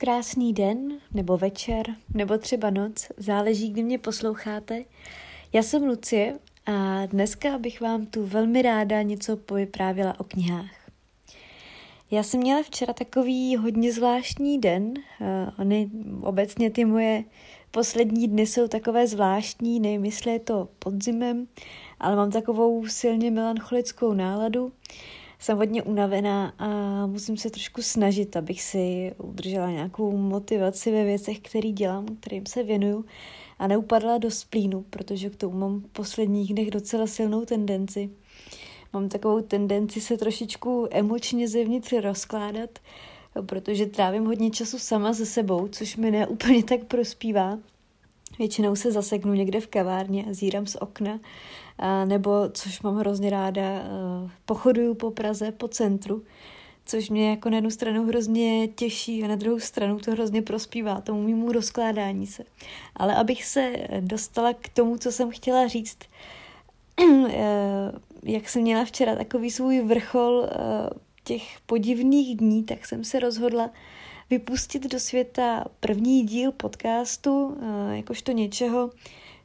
Krásný den, nebo večer, nebo třeba noc, záleží, kdy mě posloucháte. Já jsem Lucie a dneska bych vám tu velmi ráda něco povyprávěla o knihách. Já jsem měla včera takový hodně zvláštní den. Uh, ony obecně ty moje poslední dny jsou takové zvláštní, nevím, jestli je to podzimem, ale mám takovou silně melancholickou náladu jsem hodně unavená a musím se trošku snažit, abych si udržela nějakou motivaci ve věcech, které dělám, kterým se věnuju a neupadla do splínu, protože k tomu mám v posledních dnech docela silnou tendenci. Mám takovou tendenci se trošičku emočně zevnitř rozkládat, protože trávím hodně času sama se sebou, což mi ne úplně tak prospívá. Většinou se zaseknu někde v kavárně a zírám z okna a nebo, což mám hrozně ráda, eh, pochoduju po Praze, po centru, což mě jako na jednu stranu hrozně těší a na druhou stranu to hrozně prospívá tomu mýmu rozkládání se. Ale abych se dostala k tomu, co jsem chtěla říct, eh, jak jsem měla včera takový svůj vrchol eh, těch podivných dní, tak jsem se rozhodla vypustit do světa první díl podcastu, jakožto něčeho,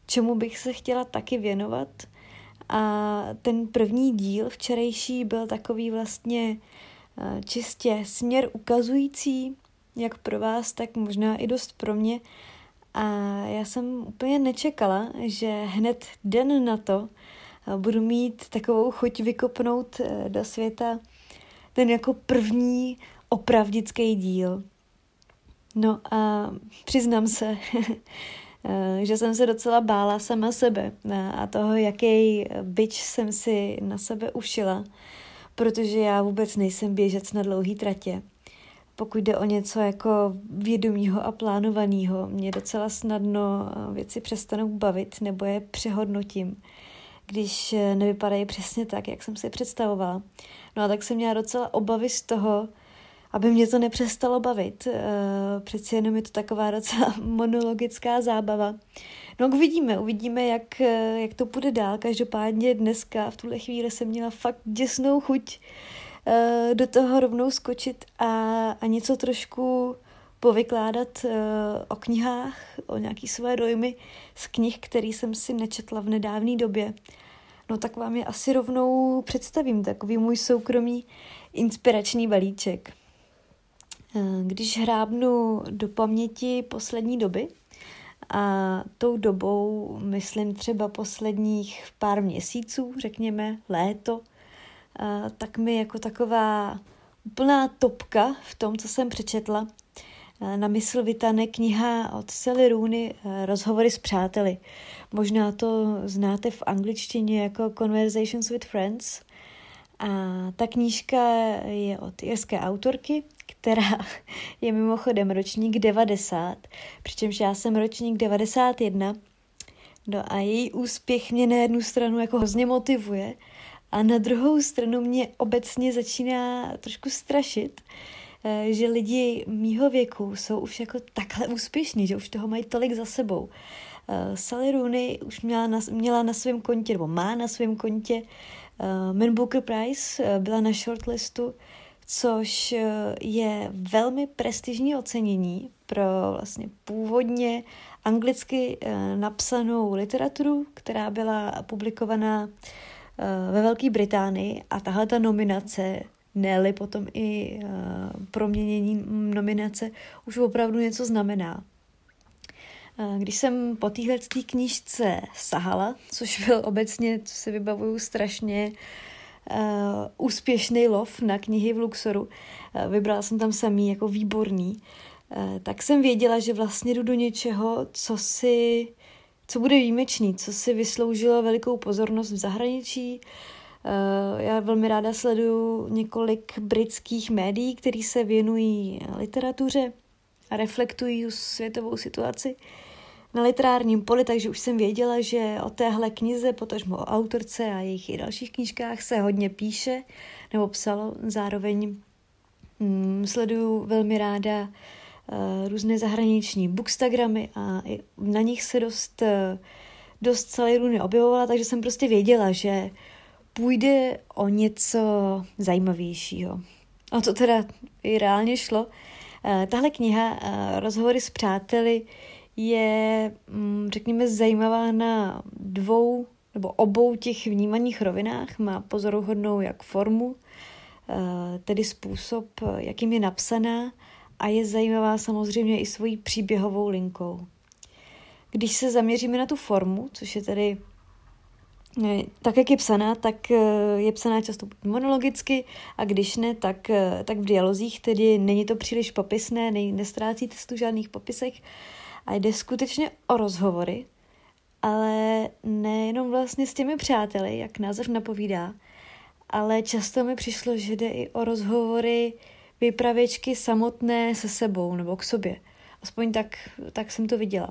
čemu bych se chtěla taky věnovat – a ten první díl včerejší byl takový vlastně eh, čistě směr ukazující, jak pro vás, tak možná i dost pro mě. A já jsem úplně nečekala, že hned den na to eh, budu mít takovou chuť vykopnout eh, do světa ten jako první opravdický díl. No a přiznám se, Eh, že jsem se docela bála sama sebe a toho, jaký byč jsem si na sebe ušila, protože já vůbec nejsem běžec na dlouhý tratě. Pokud jde o něco jako vědomího a plánovaného, mě docela snadno věci přestanou bavit nebo je přehodnotím, když nevypadají přesně tak, jak jsem si představovala. No a tak jsem měla docela obavy z toho, aby mě to nepřestalo bavit. Eh, přeci jenom je to taková docela monologická zábava. No uvidíme, uvidíme, jak, eh, jak to půjde dál. Každopádně dneska v tuhle chvíli jsem měla fakt děsnou chuť eh, do toho rovnou skočit a, a něco trošku povykládat o knihách, o nějaký své dojmy z knih, který jsem si nečetla v nedávné době. No tak vám je asi rovnou představím, takový můj soukromý inspirační balíček. Eh, když hrábnu do paměti poslední doby, a tou dobou myslím třeba posledních pár měsíců, řekněme léto, eh, tak mi jako taková úplná topka v tom, co jsem přečetla, eh, na mysl vytane kniha od Sally Rooney Rozhovory s přáteli. Možná to znáte v angličtině jako Conversations with Friends. A ta knížka je od jirské autorky která je mimochodem ročník 90, přičemž já jsem ročník 91. No a její úspěch mě na jednu stranu jako hrozně motivuje a na druhou stranu mě obecně začíná trošku strašit, eh, že lidi mýho věku jsou už jako takhle úspěšní, že už toho mají tolik za sebou. Uh, Sally Rooney už měla na, měla na svém kontě, nebo má na svém kontě uh, Man Booker Prize, byla na shortlistu což eh, je velmi prestižní ocenění pro vlastně původně anglicky eh, napsanou literaturu, která byla publikovaná eh, ve Velké Británii a tahle ta nominace, ne potom i proměnění nominace, už opravdu něco znamená. Když jsem po téhle knížce sahala, což byl obecně, co si vybavuju, strašně uh, úspěšný lov na knihy v Luxoru. Vybrala jsem tam samý jako výborný. Tak jsem věděla, že vlastně jdu do něčeho, co si, co bude výjimečný, co si vysloužilo velikou pozornost v zahraničí. Uh, já velmi ráda sleduju několik britských médií, které se věnují literatuře a reflektují světovou situaci. Na literárním poli, takže už jsem věděla, že o téhle knize, potažmo o autorce a jejich i dalších knížkách se hodně píše, nebo psalo. Zároveň mm, sleduju velmi ráda uh, různé zahraniční bookstagramy a na nich se dost, uh, dost celé runy objevovala, takže jsem prostě věděla, že půjde o něco zajímavějšího. A to teda i reálně šlo. Tahle kniha Rozhovory s přáteli je, mm, řekněme, zajímavá na dvou nebo obou těch vnímaných rovinách. Má pozoruhodnou jak formu, tedy způsob, jakým je napsaná, a je zajímavá samozřejmě i svojí příběhovou linkou. Když se zaměříme na tu formu, což je tedy tak, jak je psaná, tak eh, je psaná často monologicky a když ne, tak, eh, tak v dialozích, tedy není to příliš popisné, ne, nestrácíte tu žádných popisech a jde skutečně o rozhovory, ale nejenom vlastně s těmi přáteli, jak název napovídá, ale často mi přišlo, že jde i o rozhovory vypravěčky samotné se sebou nebo k sobě. Aspoň tak, tak jsem to viděla.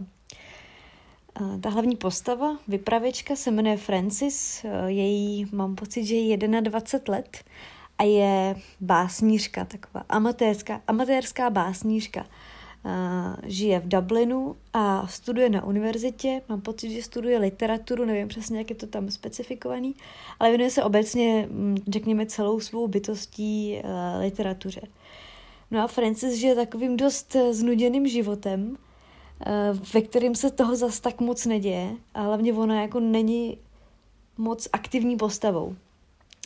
Ta hlavní postava, vypravěčka, se jmenuje Francis, její, mám pocit, že je 21 let a je básnířka, taková amatérská, amatérská básnířka. Žije v Dublinu a studuje na univerzitě. Mám pocit, že studuje literaturu, nevím přesně, jak je to tam specifikovaný, ale věnuje se obecně, mm, řekněme, celou svou bytostí literatuře. No a Francis žije takovým dost znuděným životem, Eh, ve kterým se toho zas tak moc neděje a hlavně ona jako není moc aktivní postavou.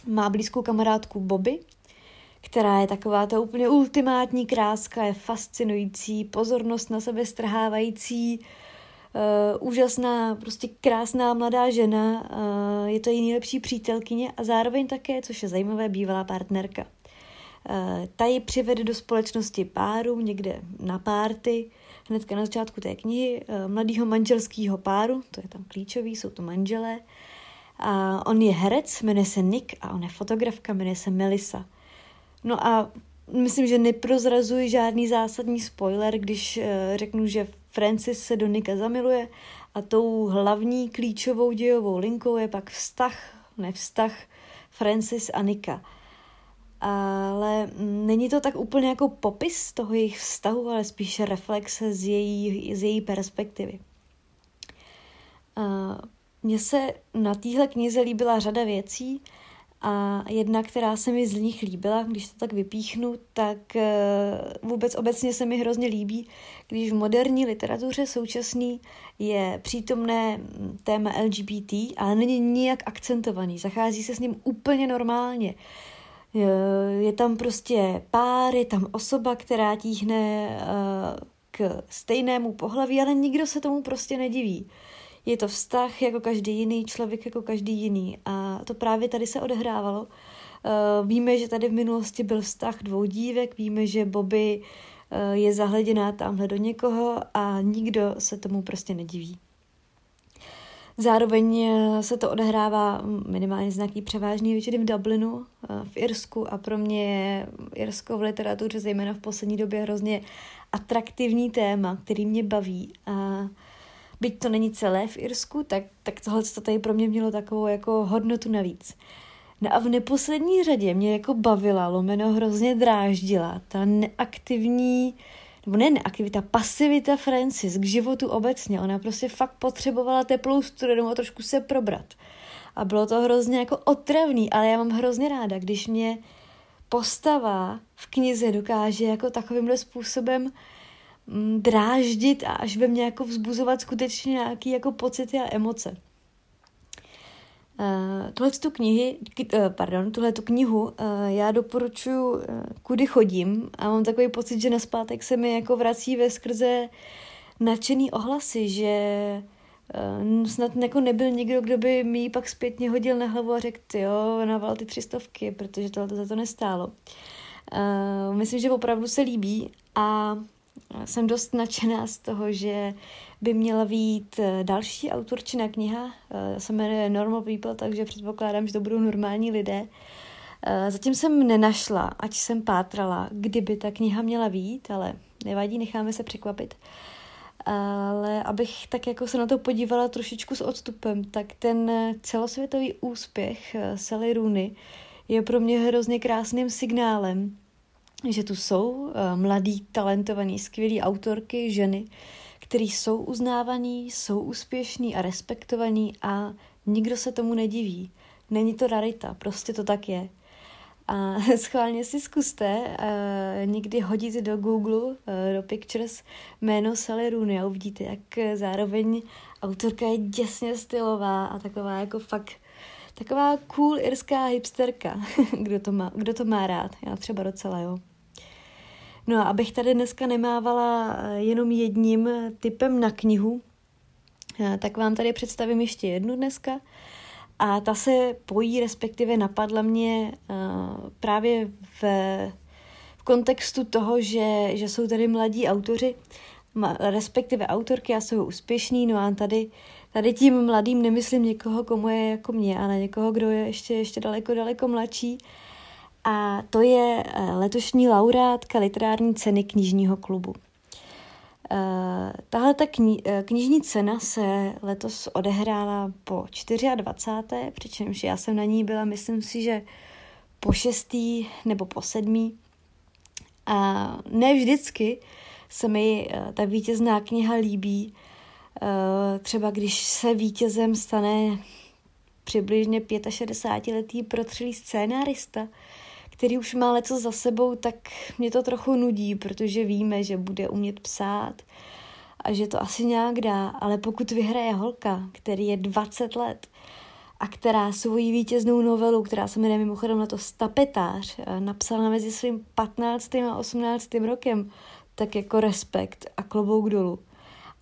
Má blízkou kamarádku Bobby, která je taková ta úplně ultimátní kráska, je fascinující, pozornost na sebe strhávající, uh, úžasná, prostě krásná mladá žena, uh, je to její nejlepší přítelkyně a zároveň také, což je zajímavé, bývalá partnerka. Uh, ta ji přivede do společnosti páru někde na párty, hnedka na začátku té knihy eh, mladého manželského páru, to je tam klíčový, jsou to manželé. A on je herec, jmenuje se Nick a on je fotografka, jmenuje se Melissa. No a myslím, že neprozrazuji žádný zásadní spoiler, když eh, řeknu, že Francis se do Nika zamiluje a tou hlavní klíčovou dějovou linkou je pak vztah, ne vztah Francis a Nika ale není to tak úplně jako popis toho jejich vztahu, ale spíše reflexe z její, z její perspektivy. Mně se na téhle knize líbila řada věcí a jedna, která se mi z nich líbila, když to tak vypíchnu, tak e, vůbec obecně se mi hrozně líbí, když v moderní literatuře současný je přítomné téma LGBT, ale není nijak akcentovaný, zachází se s ním úplně normálně. Je tam prostě pár, je tam osoba, která tíhne eh, k stejnému pohlaví, ale nikdo se tomu prostě nediví. Je to vztah jako každý jiný, člověk jako každý jiný. A to právě tady se odehrávalo. Eh, víme, že tady v minulosti byl vztah dvou dívek, víme, že Bobby eh, je zahleděná tamhle do někoho a nikdo se tomu prostě nediví. Zároveň eh, se to odehrává minimálně z nějaký převážný většiny v Dublinu, eh, v Irsku a pro mě je Irsko v literatuře, zejména v poslední době, hrozně atraktivní téma, který mě baví. A byť to není celé v Irsku, tak, tak tohle to tady pro mě mělo takovou jako hodnotu navíc. No a v neposlední řadě mě jako bavila, lomeno hrozně dráždila ta neaktivní nebo ne neaktivita, pasivita Francis k životu obecně. Ona prostě fakt potřebovala teplou studenou a trošku se probrat. A bylo to hrozně jako otravný, ale já mám hrozně ráda, když mě postava v knize dokáže jako takovýmhle způsobem mm, dráždit a až ve mně jako vzbuzovat skutečně nějaký jako pocity a emoce. Uh, tuhle tu knihy, uh, pardon, tuhle tu knihu uh, já doporučuji, kudy chodím a mám takový pocit, že na zpátek se mi jako vrací ve skrze nadšený ohlasy, že snad jako nebyl nikdo, kdo by mi pak zpětně hodil na hlavu a řekl, jo, naval ty třistovky, protože tohle za to nestálo. Myslím, že opravdu se líbí a jsem dost nadšená z toho, že by měla být eh, další autorčina kniha, eh, se jmenuje Normal People, takže předpokládám, že to budou normální lidé. Eh, zatím jsem nenašla, ať jsem pátrala, kdyby ta kniha měla být, ale nevadí, necháme se překvapit. Ale abych tak jako se na to podívala trošičku s odstupem, tak ten celosvětový úspěch Sally Rooney je pro mě hrozně krásným signálem, že tu jsou mladí, talentovaní, skvělí autorky, ženy, který jsou uznávaný, jsou úspěšný a respektovaný a nikdo se tomu nediví. Není to rarita, prostě to tak je. A schválně si zkuste uh, někdy hodit do Google, uh, do Pictures, jméno Sally Rooney a uvidíte, jak zároveň autorka je děsně stylová a taková jako fakt taková cool irská hipsterka, kdo to má, kdo to má rád. Já třeba docela, jo. No a abych tady dneska nemávala jenom jedním typem na knihu, tak vám tady představím ještě jednu dneska. A ta se pojí, respektive napadla mě právě v, v kontextu toho, že, že jsou tady mladí autoři, respektive autorky a jsou úspěšní, no a tady, tady tím mladým nemyslím někoho, komu je jako mě, ale někoho, kdo je ještě, ještě daleko, daleko mladší. A to je letošní laureátka literární ceny knižního klubu. Uh, tahle ta kni- eh, knižní cena se letos odehrála po 24. přičemž já jsem na ní byla, myslím si, že po šestý nebo po sedmý. A ne vždycky se mi ta vítězná kniha líbí. Třeba když se vítězem stane přibližně 65-letý protřelý scénárista, který už má leco za sebou, tak mě to trochu nudí, protože víme, že bude umět psát a že to asi nějak dá, ale pokud vyhraje holka, který je 20 let a která svoji vítěznou novelu, která se jmenuje mimochodem na to Stapetář, eh, napsala mezi svým 15. a 18. rokem, tak jako respekt a klobouk dolů.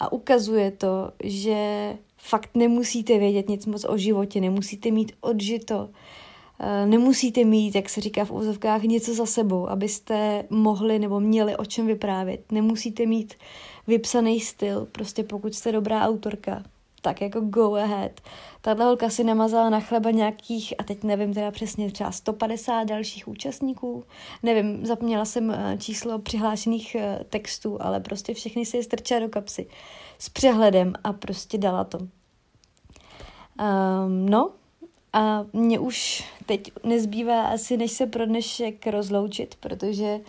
A ukazuje to, že fakt nemusíte vědět nic moc o životě, nemusíte mít odžito, nemusíte mít, jak se říká v úzovkách, něco za sebou, abyste mohli nebo měli o čem vyprávět. Nemusíte mít vypsaný styl, prostě pokud jste dobrá autorka, tak jako go ahead. Tato holka si namazala na chleba nějakých, a teď nevím teda přesně, třeba 150 dalších účastníků. Nevím, zapomněla jsem eh, číslo přihlášených eh, textů, ale prostě všechny si je strčila do kapsy s přehledem a prostě dala to. Um, no, a mě už teď nezbývá asi, než se pro dnešek rozloučit, protože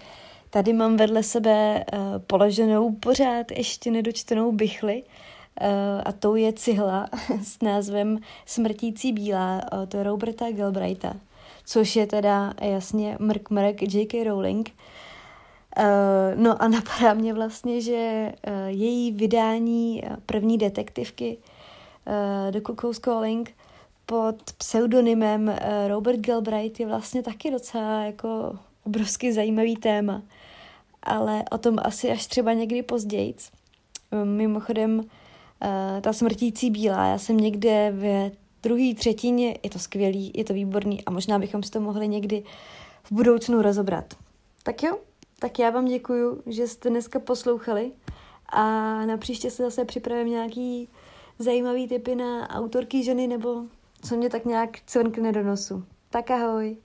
tady mám vedle sebe uh, položenou pořád ještě nedočtenou bychli uh, a tou je cihla s názvem Smrtící bílá od Roberta Galbraitha, což je teda jasně mrk mrk J.K. Rowling. No a napadá mě vlastně, že její vydání první detektivky uh, The Cuckoo's Calling pod pseudonymem eh, Robert Galbraith je vlastně taky docela jako obrovsky zajímavý téma. Ale o tom asi až třeba někdy později. Mimochodem, eh, ta smrtící bílá, já jsem někde v druhé třetině, je to skvělý, je to výborný a možná bychom si to mohli někdy v budoucnu rozobrat. Tak jo, tak já vám děkuju, že jste dneska poslouchali a na příště se zase připravím nějaký zajímavý typy na autorky ženy nebo co mě tak nějak cvrkne do nosu. Tak ahoj.